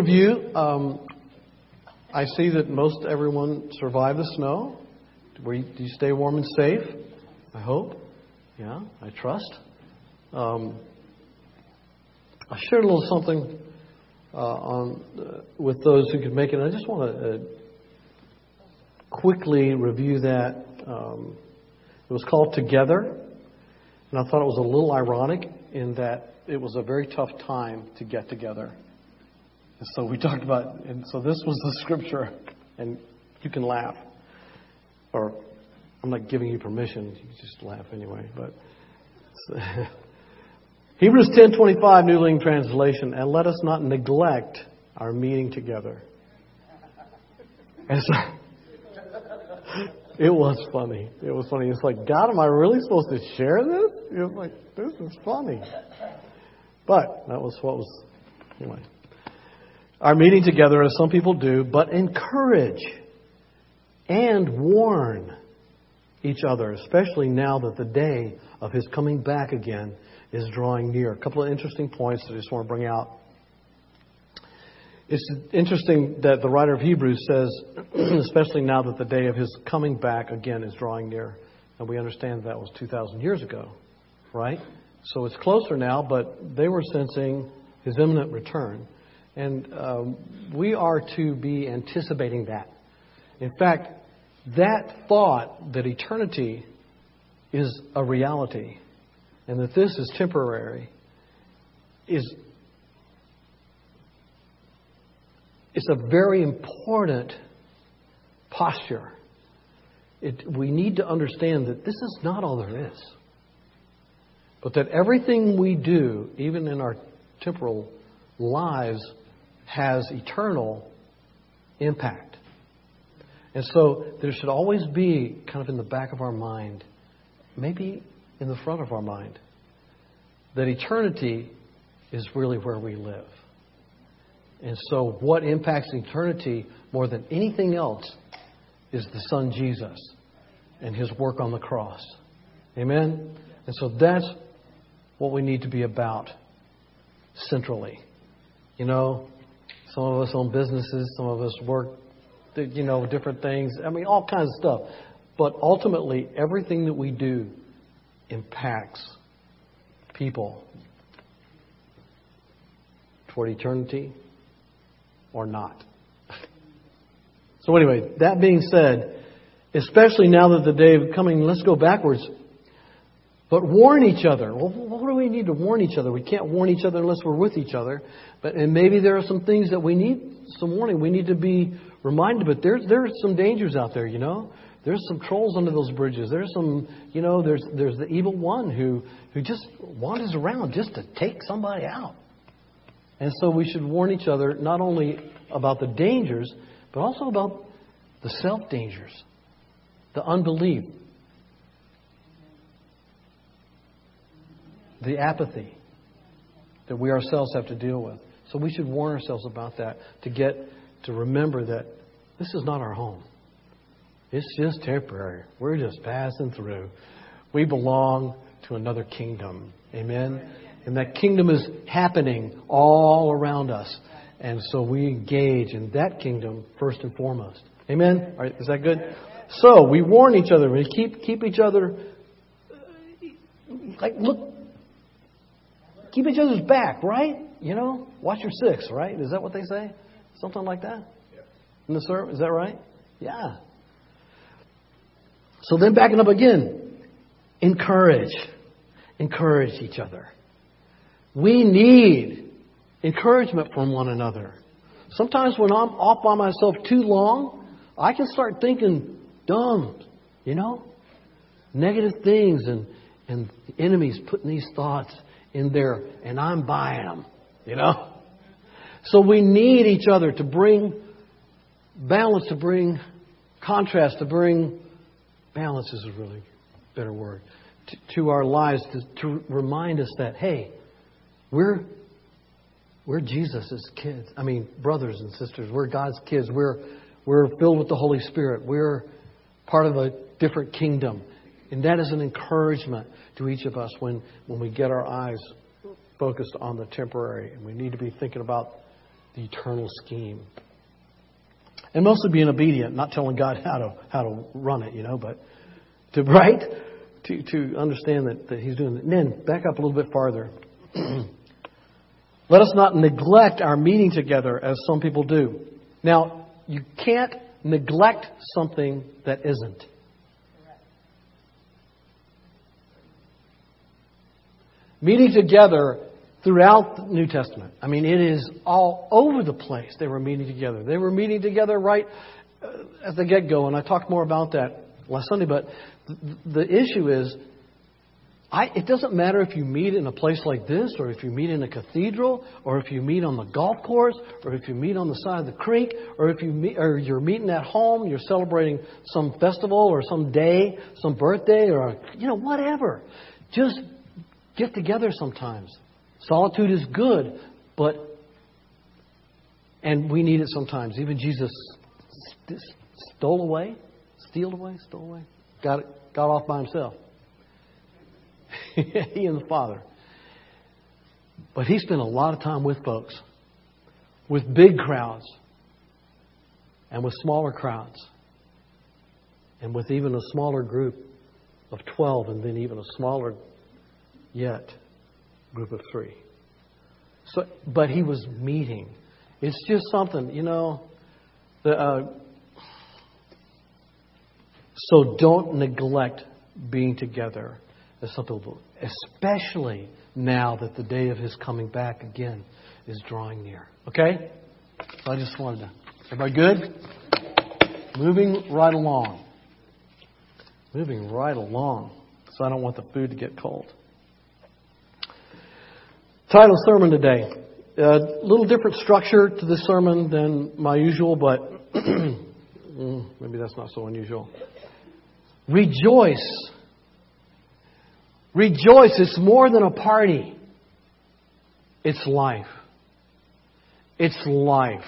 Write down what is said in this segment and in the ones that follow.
Review. Um, I see that most everyone survived the snow. You, do you stay warm and safe? I hope. Yeah, I trust. Um, I shared a little something uh, on uh, with those who could make it. I just want to uh, quickly review that. Um, it was called Together, and I thought it was a little ironic in that it was a very tough time to get together. And so we talked about, and so this was the scripture, and you can laugh, or I'm not giving you permission. You just laugh anyway. But Hebrews 10:25, New Living Translation, and let us not neglect our meeting together. And so, it was funny. It was funny. It's like, God, am I really supposed to share this? It was like, this is funny. But that was what was anyway. Our meeting together, as some people do, but encourage and warn each other, especially now that the day of his coming back again is drawing near. A couple of interesting points that I just want to bring out. It's interesting that the writer of Hebrews says, especially now that the day of his coming back again is drawing near. And we understand that was 2,000 years ago, right? So it's closer now, but they were sensing his imminent return. And um, we are to be anticipating that. In fact, that thought that eternity is a reality and that this is temporary is it's a very important posture. It, we need to understand that this is not all there is. But that everything we do, even in our temporal lives, has eternal impact. And so there should always be, kind of in the back of our mind, maybe in the front of our mind, that eternity is really where we live. And so, what impacts eternity more than anything else is the Son Jesus and His work on the cross. Amen? And so, that's what we need to be about centrally. You know, some of us own businesses, some of us work, you know, different things. I mean, all kinds of stuff. But ultimately, everything that we do impacts people toward eternity or not. So, anyway, that being said, especially now that the day of coming, let's go backwards. But warn each other. Well, what do we need to warn each other? We can't warn each other unless we're with each other. But and maybe there are some things that we need some warning. We need to be reminded. But there's there's some dangers out there. You know, there's some trolls under those bridges. There's some, you know, there's there's the evil one who who just wanders around just to take somebody out. And so we should warn each other not only about the dangers, but also about the self dangers, the unbelief, the apathy that we ourselves have to deal with. So we should warn ourselves about that to get to remember that this is not our home. It's just temporary. We're just passing through. We belong to another kingdom. Amen. And that kingdom is happening all around us. And so we engage in that kingdom first and foremost. Amen? Is that good? So we warn each other. We keep keep each other like look keep each other's back, right? You know, watch your six, right? Is that what they say? Something like that? In the sermon, is that right? Yeah. So then backing up again, encourage. Encourage each other. We need encouragement from one another. Sometimes when I'm off by myself too long, I can start thinking dumb, you know? Negative things and, and the enemy's putting these thoughts in there and I'm buying them, you know? So we need each other to bring balance, to bring contrast, to bring balance is a really better word to, to our lives to, to remind us that hey, we're we're Jesus' kids. I mean, brothers and sisters. We're God's kids. We're we're filled with the Holy Spirit. We're part of a different kingdom. And that is an encouragement to each of us when, when we get our eyes focused on the temporary. And we need to be thinking about the eternal scheme. And mostly being obedient, not telling God how to how to run it, you know, but to right to to understand that, that He's doing it. And then back up a little bit farther. Let us not neglect our meeting together as some people do. Now, you can't neglect something that isn't. Meeting together throughout the New Testament. I mean, it is all over the place. They were meeting together. They were meeting together right uh, at the get go, and I talked more about that last Sunday. But the issue is, I, it doesn't matter if you meet in a place like this, or if you meet in a cathedral, or if you meet on the golf course, or if you meet on the side of the creek, or if you meet, or you're meeting at home, you're celebrating some festival or some day, some birthday, or you know whatever. Just get together sometimes. Solitude is good, but and we need it sometimes. Even Jesus st- stole away, stealed away, stole away, got got off by himself. he and the Father. But he spent a lot of time with folks, with big crowds, and with smaller crowds, and with even a smaller group of 12, and then even a smaller yet group of three. So, but he was meeting. It's just something, you know. The, uh, so don't neglect being together as something, especially now that the day of his coming back again is drawing near. Okay? So I just wanted to. Everybody good? Moving right along. Moving right along. So I don't want the food to get cold. Title sermon today. A little different structure to this sermon than my usual, but maybe that's not so unusual. Rejoice. Rejoice. It's more than a party. It's life. It's life.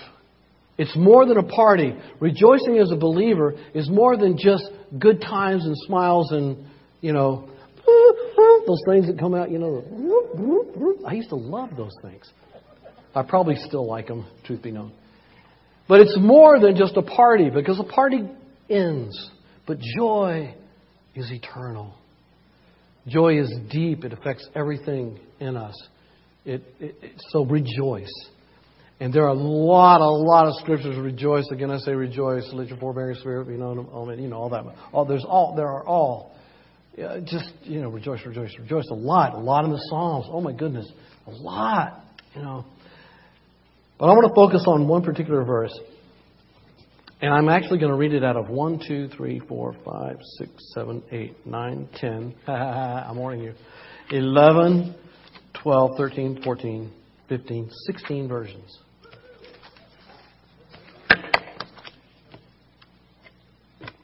It's more than a party. Rejoicing as a believer is more than just good times and smiles and, you know, those things that come out, you know. I used to love those things. I probably still like them, truth be known. But it's more than just a party because a party ends. But joy is eternal. Joy is deep. It affects everything in us. It, it, it, so rejoice. And there are a lot, a lot of scriptures. Rejoice. Again, I say rejoice. Let your forbearing spirit be known. You know all that. All, there's all. There are all just, you know, rejoice, rejoice, rejoice. A lot, a lot in the Psalms. Oh my goodness, a lot, you know. But I want to focus on one particular verse. And I'm actually going to read it out of 1, 2, 3, 4, 5, 6, 7, 8, 9, 10. I'm warning you. 11, 12, 13, 14, 15, 16 versions.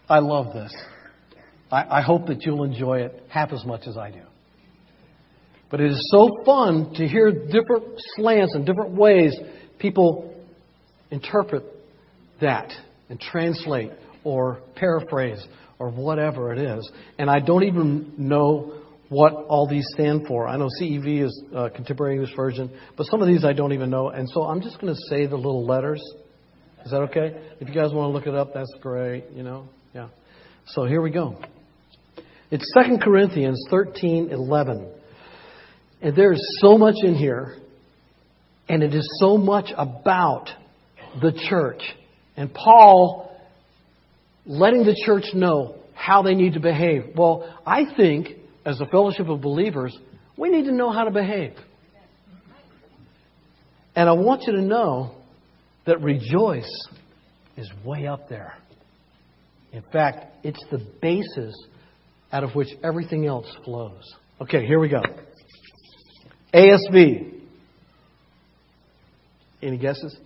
I love this. I, I hope that you'll enjoy it half as much as I do. But it is so fun to hear different slants and different ways people interpret that and translate or paraphrase or whatever it is. And I don't even know what all these stand for. I know CEV is uh, Contemporary English Version, but some of these I don't even know. And so I'm just going to say the little letters. Is that okay? If you guys want to look it up, that's great, you know? Yeah. So here we go. It's 2 Corinthians 13 11. And there is so much in here, and it is so much about the church. And Paul letting the church know how they need to behave. Well, I think, as a fellowship of believers, we need to know how to behave. And I want you to know that rejoice is way up there. In fact, it's the basis out of which everything else flows. Okay, here we go. ASV. Any guesses?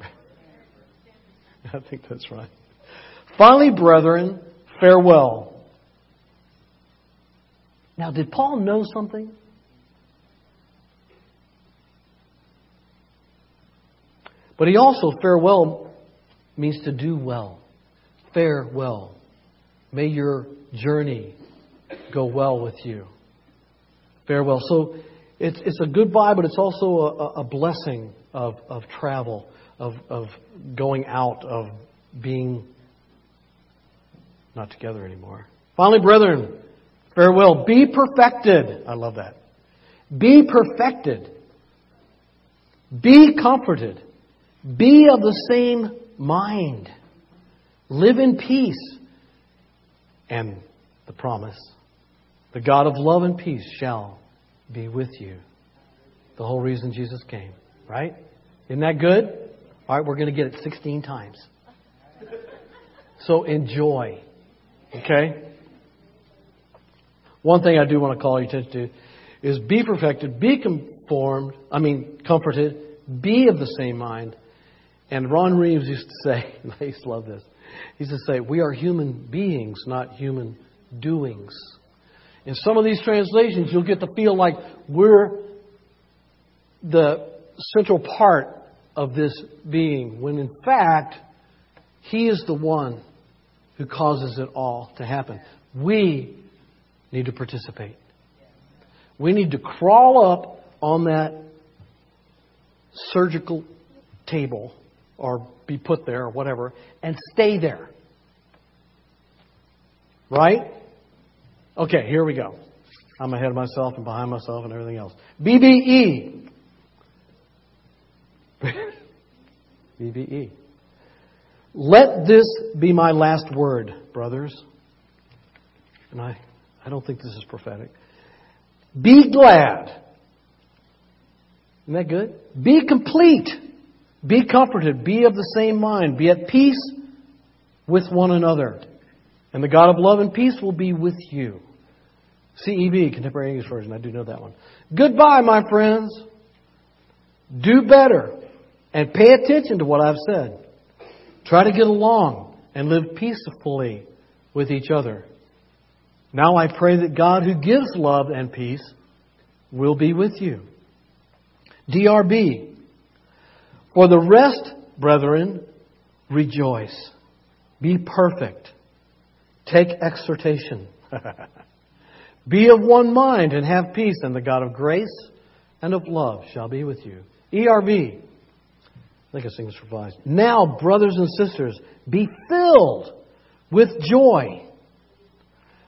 I think that's right. Finally, brethren, farewell. Now, did Paul know something? But he also, farewell means to do well. Farewell. May your journey go well with you. Farewell. So it's, it's a goodbye, but it's also a, a blessing of, of travel, of, of going out, of being not together anymore. Finally, brethren, farewell. Be perfected. I love that. Be perfected. Be comforted. Be of the same mind. Live in peace. And the promise the God of love and peace shall be with you. The whole reason Jesus came, right? Isn't that good? All right, we're going to get it 16 times. So enjoy. Okay? One thing I do want to call your attention to is be perfected, be conformed, I mean, comforted, be of the same mind. And Ron Reeves used to say, I used to love this, he used to say, We are human beings, not human doings. In some of these translations, you'll get to feel like we're the central part of this being, when in fact, He is the one who causes it all to happen. We need to participate. We need to crawl up on that surgical table or be put there or whatever and stay there. Right? Okay, here we go. I'm ahead of myself and behind myself and everything else. BBE. BBE. Let this be my last word, brothers. And I, I don't think this is prophetic. Be glad. Isn't that good? Be complete. Be comforted. Be of the same mind. Be at peace with one another. And the God of love and peace will be with you. CEV, Contemporary English Version. I do know that one. Goodbye, my friends. Do better and pay attention to what I've said. Try to get along and live peacefully with each other. Now I pray that God, who gives love and peace, will be with you. DRB. For the rest, brethren, rejoice. Be perfect. Take exhortation. be of one mind and have peace, and the God of grace and of love shall be with you. ERV. I think sing this revised. Now, brothers and sisters, be filled with joy.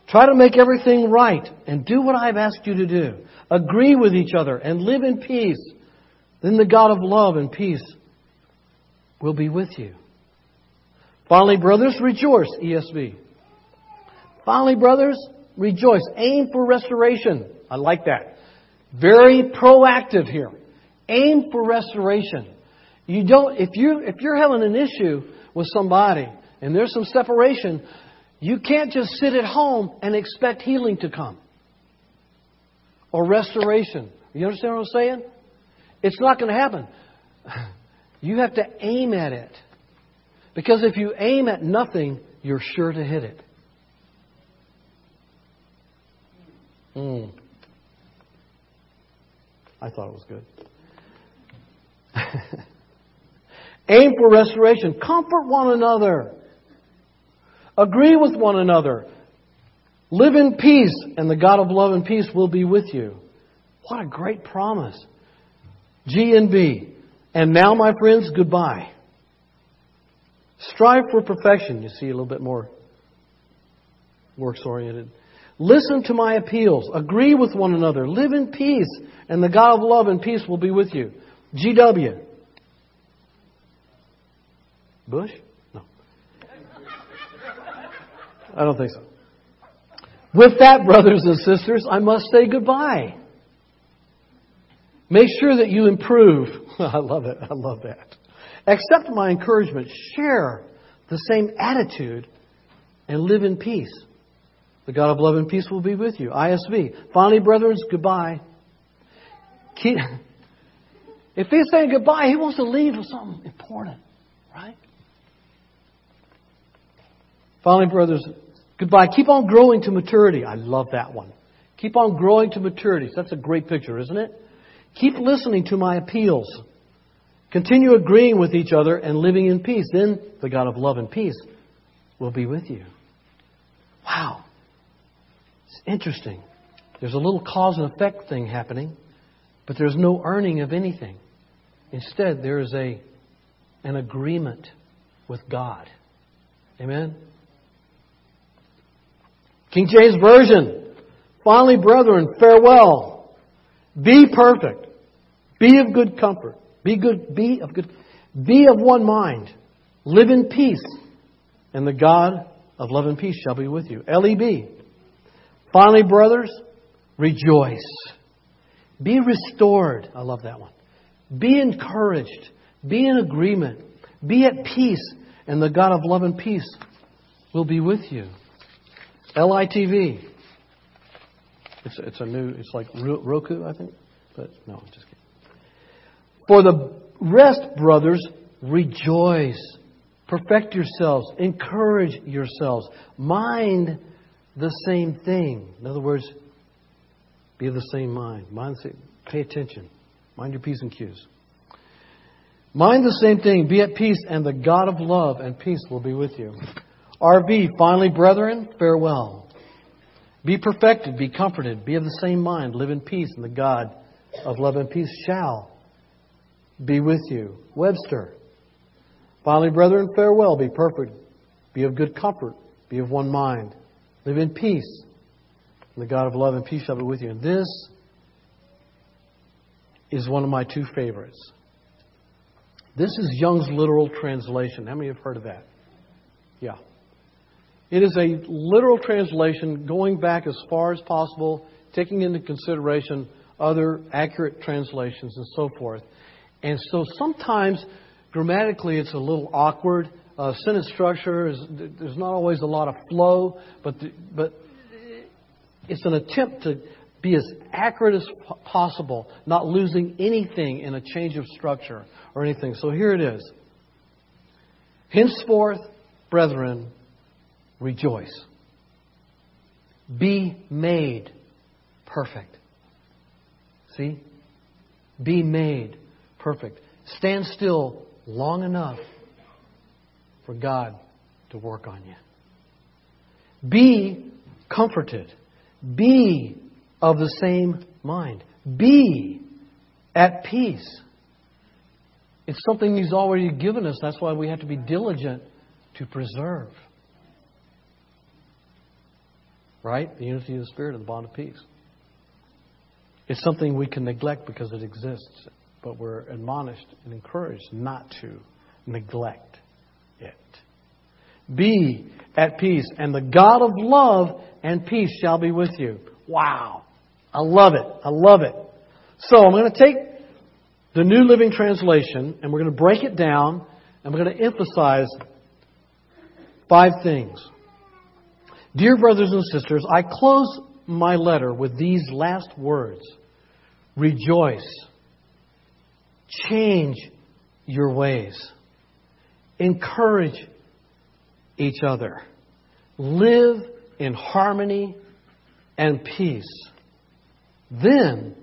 Try to make everything right and do what I've asked you to do. Agree with each other and live in peace. Then the God of love and peace will be with you. Finally, brothers, rejoice. ESV. Finally, brothers, rejoice. Aim for restoration. I like that. Very proactive here. Aim for restoration. You don't, if you, if you're having an issue with somebody and there's some separation, you can't just sit at home and expect healing to come or restoration. You understand what I'm saying? It's not going to happen. You have to aim at it. Because if you aim at nothing, you're sure to hit it. Mm. I thought it was good. Aim for restoration. Comfort one another. Agree with one another. Live in peace, and the God of love and peace will be with you. What a great promise. GNB. And now, my friends, goodbye. Strive for perfection. You see a little bit more works oriented. Listen to my appeals. Agree with one another. Live in peace, and the God of love and peace will be with you. GW. Bush? No. I don't think so. With that, brothers and sisters, I must say goodbye. Make sure that you improve. I love it. I love that. Accept my encouragement. Share the same attitude and live in peace. The God of love and peace will be with you. ISV. Finally, brethren, goodbye. Keep, if he's saying goodbye, he wants to leave with something important, right? Finally, brothers, goodbye. Keep on growing to maturity. I love that one. Keep on growing to maturity. That's a great picture, isn't it? Keep listening to my appeals. Continue agreeing with each other and living in peace. Then the God of love and peace will be with you. Wow. It's interesting. There's a little cause and effect thing happening, but there's no earning of anything. Instead, there is a, an agreement with God. Amen? King James Version. Finally, brethren, farewell. Be perfect. Be of good comfort. Be good, be of good, be of one mind. Live in peace. And the God of love and peace shall be with you. LEB. Finally, brothers, rejoice. Be restored. I love that one. Be encouraged. Be in agreement. Be at peace. And the God of love and peace will be with you. LITV. It's, it's a new, it's like Roku, I think. But no, I'm just kidding. For the rest, brothers, rejoice. Perfect yourselves. Encourage yourselves. Mind the same thing. In other words, be of the same mind. Mind the same, pay attention. Mind your P's and Q's. Mind the same thing. Be at peace, and the God of love and peace will be with you. RV, finally, brethren, farewell. Be perfected, be comforted, be of the same mind, live in peace, and the God of love and peace shall be with you. Webster. Finally, brethren, farewell. Be perfect. Be of good comfort. Be of one mind. Live in peace. And the God of love and peace shall be with you. And this is one of my two favorites. This is Young's literal translation. How many have heard of that? Yeah. It is a literal translation going back as far as possible, taking into consideration other accurate translations and so forth. And so sometimes grammatically it's a little awkward. Uh, sentence structure is there's not always a lot of flow, but the, but it's an attempt to be as accurate as possible, not losing anything in a change of structure or anything. So here it is. Henceforth, brethren, rejoice. Be made perfect. See? Be made perfect. Stand still long enough for God to work on you. Be comforted. Be of the same mind. Be at peace. It's something He's already given us. That's why we have to be diligent to preserve. Right? The unity of the Spirit and the bond of peace. It's something we can neglect because it exists but we're admonished and encouraged not to neglect it. Be at peace, and the God of love and peace shall be with you. Wow. I love it. I love it. So I'm going to take the New Living Translation and we're going to break it down and we're going to emphasize five things. Dear brothers and sisters, I close my letter with these last words Rejoice Change your ways. Encourage each other. Live in harmony and peace. Then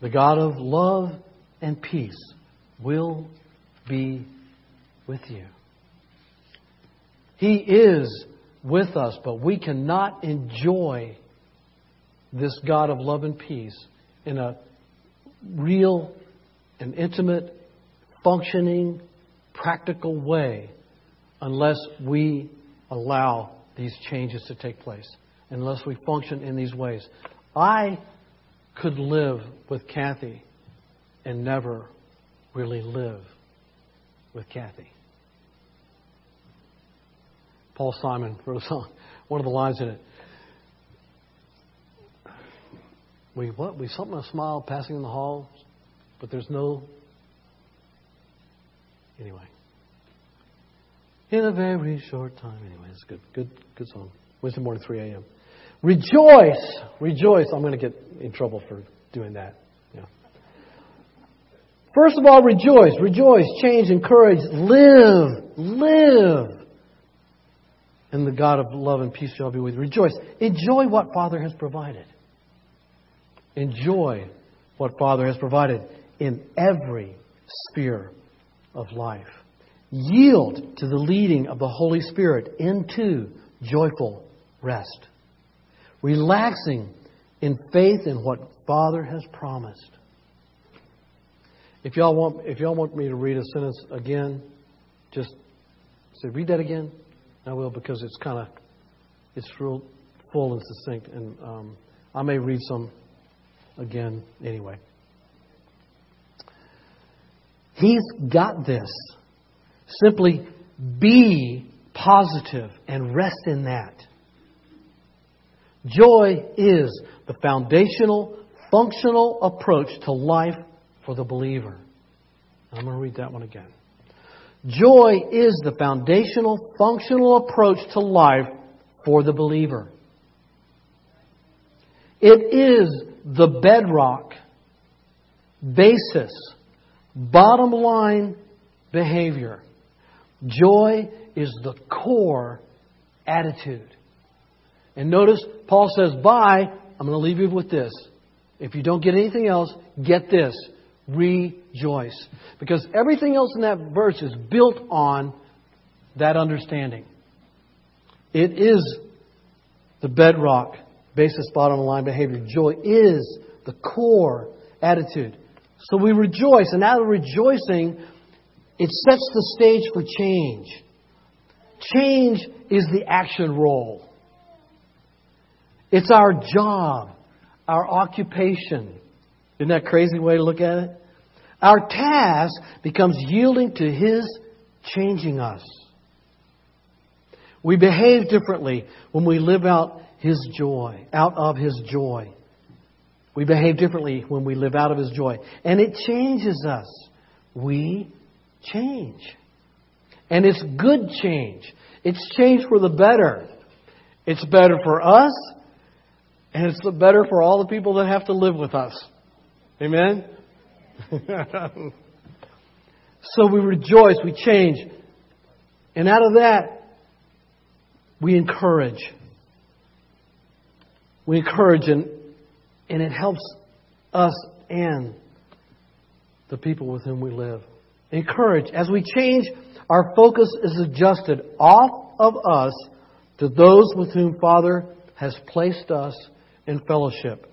the God of love and peace will be with you. He is with us, but we cannot enjoy this God of love and peace in a real an intimate, functioning, practical way unless we allow these changes to take place, unless we function in these ways. I could live with Kathy and never really live with Kathy. Paul Simon wrote a song, one of the lines in it. We what? We something a smile passing in the hall, but there's no. Anyway. In a very short time. Anyway, it's good. Good, good song. Wednesday morning, 3 a.m. Rejoice! Rejoice. I'm going to get in trouble for doing that. Yeah. First of all, rejoice. Rejoice. Change, encourage. Live. Live. And the God of love and peace shall be with you. Rejoice. Enjoy what Father has provided. Enjoy what Father has provided in every sphere of life. Yield to the leading of the Holy Spirit into joyful rest. Relaxing in faith in what Father has promised. If y'all want, if y'all want me to read a sentence again, just say, read that again. I will because it's kind of, it's real full and succinct, and um, I may read some again anyway. He's got this. Simply be positive and rest in that. Joy is the foundational, functional approach to life for the believer. I'm going to read that one again. Joy is the foundational, functional approach to life for the believer. It is the bedrock, basis, bottom line behavior. Joy is the core attitude. And notice, Paul says, Bye, I'm going to leave you with this. If you don't get anything else, get this. Rejoice. Because everything else in that verse is built on that understanding. It is the bedrock, basis, bottom line behavior. Joy is the core attitude. So we rejoice, and out of rejoicing, it sets the stage for change. Change is the action role. It's our job, our occupation. Isn't that crazy way to look at it? Our task becomes yielding to His changing us. We behave differently when we live out His joy, out of His joy. We behave differently when we live out of His joy. And it changes us. We change. And it's good change. It's change for the better. It's better for us, and it's better for all the people that have to live with us. Amen? so we rejoice, we change. And out of that, we encourage. We encourage, and, and it helps us and the people with whom we live. Encourage. As we change, our focus is adjusted off of us to those with whom Father has placed us in fellowship.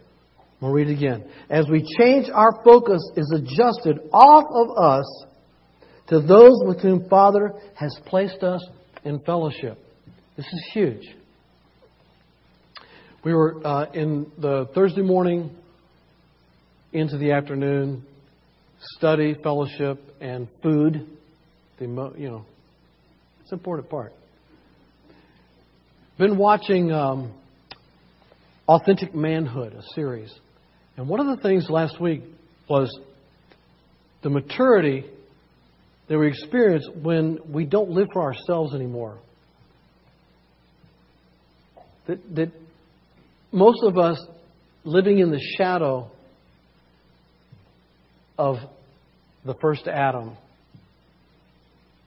We'll read it again. As we change, our focus is adjusted off of us to those with whom Father has placed us in fellowship. This is huge. We were uh, in the Thursday morning into the afternoon study, fellowship, and food. The you know, it's an important part. Been watching um, Authentic Manhood, a series. And one of the things last week was the maturity that we experience when we don't live for ourselves anymore. That, that most of us living in the shadow of the first Adam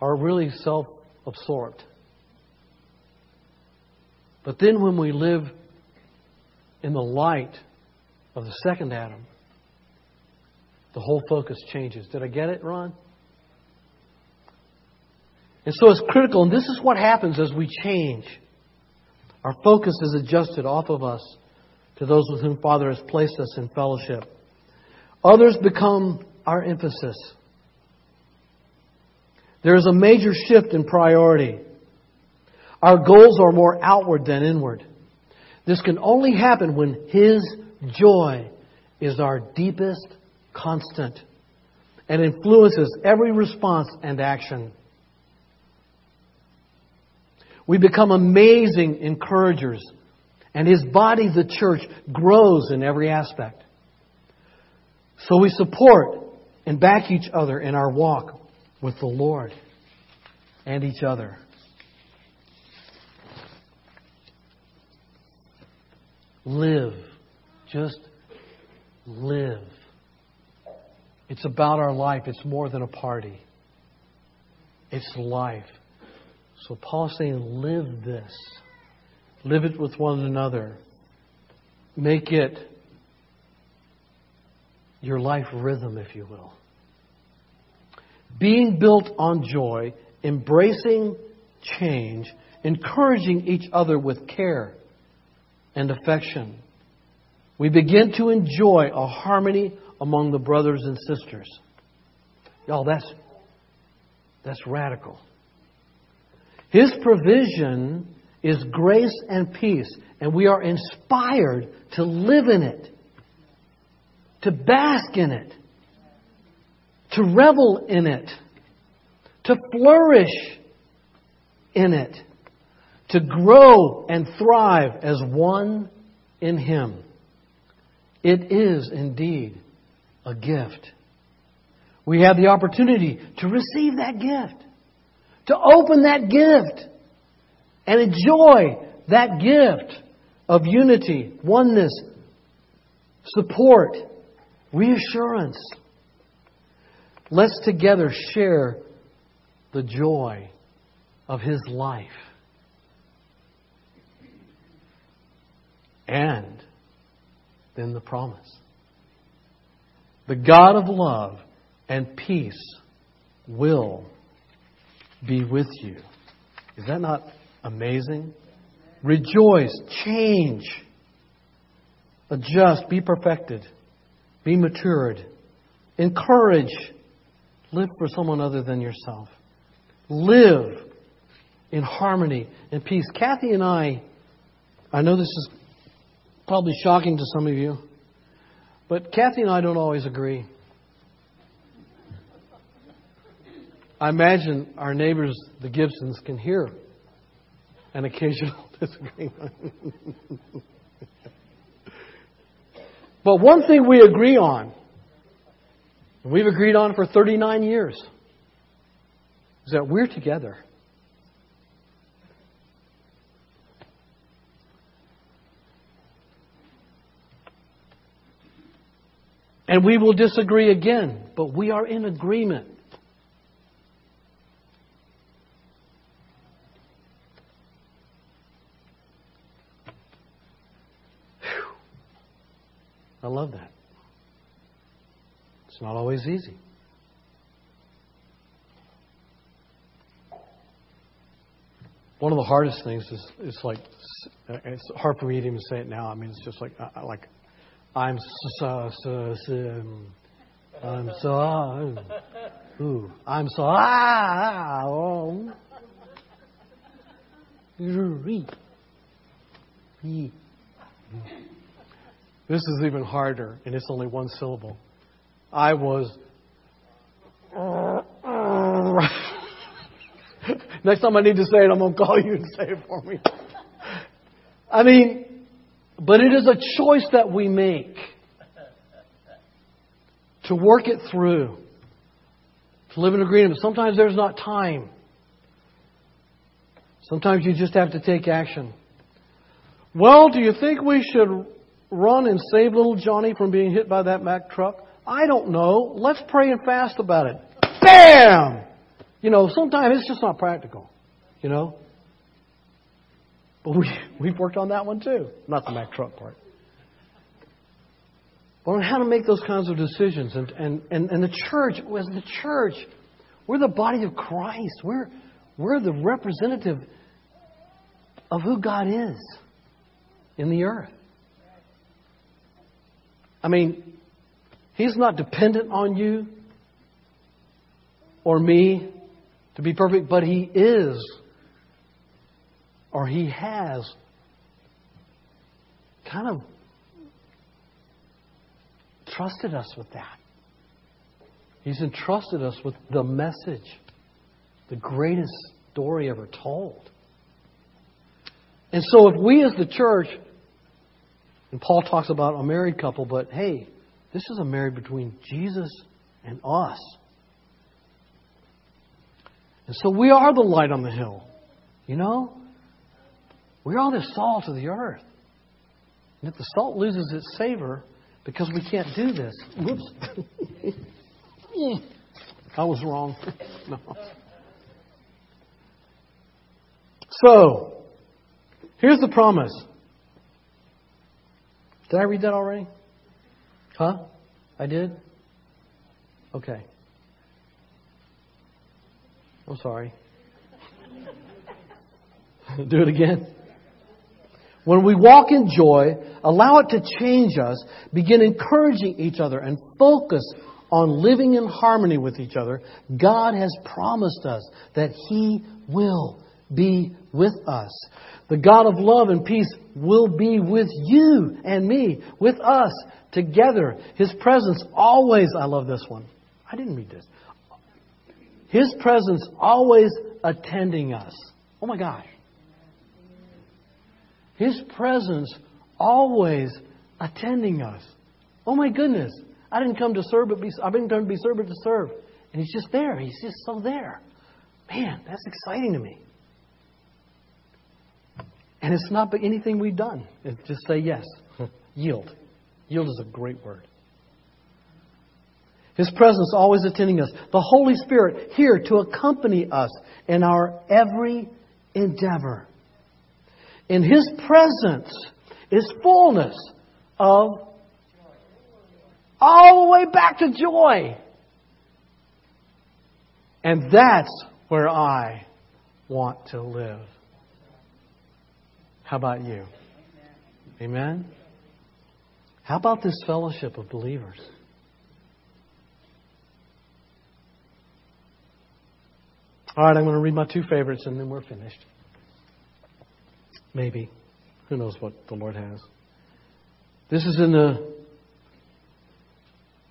are really self absorbed. But then when we live in the light of the second Adam, the whole focus changes. Did I get it, Ron? And so it's critical, and this is what happens as we change. Our focus is adjusted off of us to those with whom Father has placed us in fellowship. Others become our emphasis. There is a major shift in priority. Our goals are more outward than inward. This can only happen when His joy is our deepest constant and influences every response and action. We become amazing encouragers, and His body, the church, grows in every aspect. So we support and back each other in our walk with the Lord and each other. Live. Just live. It's about our life. It's more than a party. It's life. So Paul's saying, live this. Live it with one another. Make it your life rhythm, if you will. Being built on joy, embracing change, encouraging each other with care and affection. We begin to enjoy a harmony among the brothers and sisters. Y'all, that's, that's radical. His provision is grace and peace, and we are inspired to live in it, to bask in it, to revel in it, to flourish in it, to grow and thrive as one in Him. It is indeed a gift. We have the opportunity to receive that gift, to open that gift, and enjoy that gift of unity, oneness, support, reassurance. Let's together share the joy of His life. And then the promise. The God of love and peace will be with you. Is that not amazing? Rejoice, change, adjust, be perfected, be matured, encourage, live for someone other than yourself. Live in harmony and peace. Kathy and I, I know this is probably shocking to some of you, but Kathy and I don't always agree. I imagine our neighbors, the Gibsons, can hear an occasional disagreement. but one thing we agree on, we've agreed on for 39 years, is that we're together. And we will disagree again, but we are in agreement. I love that. It's not always easy. One of the hardest things is it's like it's hard for me to even say it now. I mean, it's just like like I'm so, so, so I'm so, ooh, I'm so, ah, oh. This is even harder, and it's only one syllable. I was. Next time I need to say it, I'm going to call you and say it for me. I mean, but it is a choice that we make to work it through, to live in agreement. Sometimes there's not time. Sometimes you just have to take action. Well, do you think we should run and save little Johnny from being hit by that Mack truck? I don't know. Let's pray and fast about it. Bam! You know, sometimes it's just not practical. You know? But we, we've worked on that one too. Not the Mack truck part. But on how to make those kinds of decisions. And, and, and, and the church, as the church, we're the body of Christ. We're, we're the representative of who God is in the earth. I mean, He's not dependent on you or me to be perfect, but He is or He has kind of trusted us with that. He's entrusted us with the message, the greatest story ever told. And so, if we as the church, and Paul talks about a married couple, but hey, this is a marriage between Jesus and us. And so we are the light on the hill. You know? We are all the salt of the earth. And if the salt loses its savor because we can't do this, whoops. I was wrong. no. So, here's the promise. Did I read that already? Huh? I did? Okay. I'm sorry. Do it again. When we walk in joy, allow it to change us, begin encouraging each other, and focus on living in harmony with each other, God has promised us that He will be with us. The God of love and peace will be with you and me, with us, together. His presence always, I love this one. I didn't read this. His presence always attending us. Oh my gosh. His presence always attending us. Oh my goodness. I didn't come to serve, but be, I've been come to be served, but to serve. And He's just there. He's just so there. Man, that's exciting to me. And it's not by anything we've done. It's just say yes. Yield. Yield is a great word. His presence always attending us. The Holy Spirit here to accompany us in our every endeavor. In His presence is fullness of all the way back to joy. And that's where I want to live. How about you? Amen? How about this fellowship of believers? All right, I'm going to read my two favorites and then we're finished. Maybe. Who knows what the Lord has. This is in the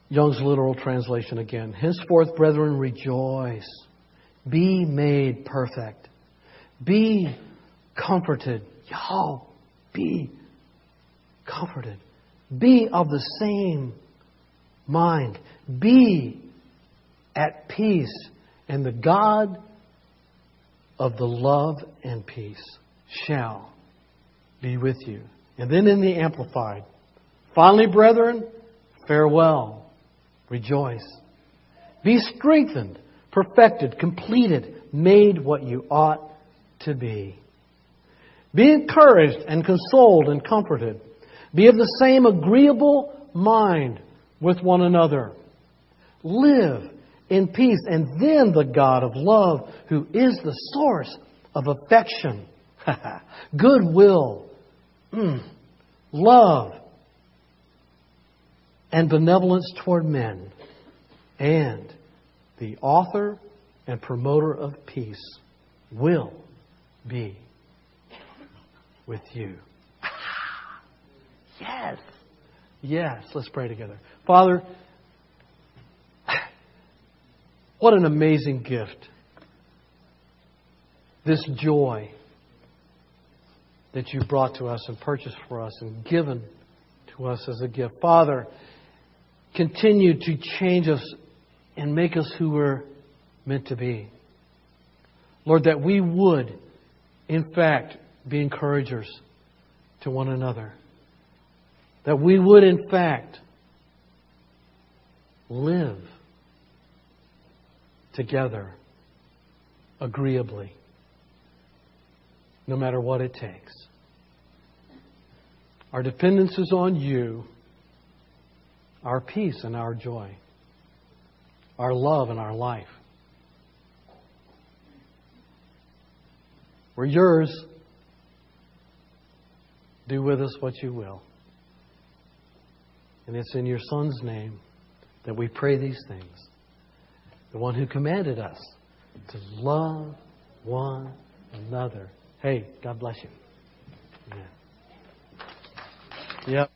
Young's literal translation again. Henceforth, brethren, rejoice. Be made perfect. Be comforted Y'all be comforted. Be of the same mind. Be at peace. And the God of the love and peace shall be with you. And then in the Amplified, finally, brethren, farewell. Rejoice. Be strengthened, perfected, completed, made what you ought to be. Be encouraged and consoled and comforted. Be of the same agreeable mind with one another. Live in peace, and then the God of love, who is the source of affection, goodwill, mm, love, and benevolence toward men, and the author and promoter of peace will be with you. yes. Yes. Let's pray together. Father, what an amazing gift. This joy that you brought to us and purchased for us and given to us as a gift. Father, continue to change us and make us who we're meant to be. Lord, that we would, in fact, be encouragers to one another. That we would, in fact, live together agreeably, no matter what it takes. Our dependence is on you, our peace and our joy, our love and our life. We're yours. Do with us what you will. And it's in your Son's name that we pray these things. The one who commanded us to love one another. Hey, God bless you. Yeah. Yep.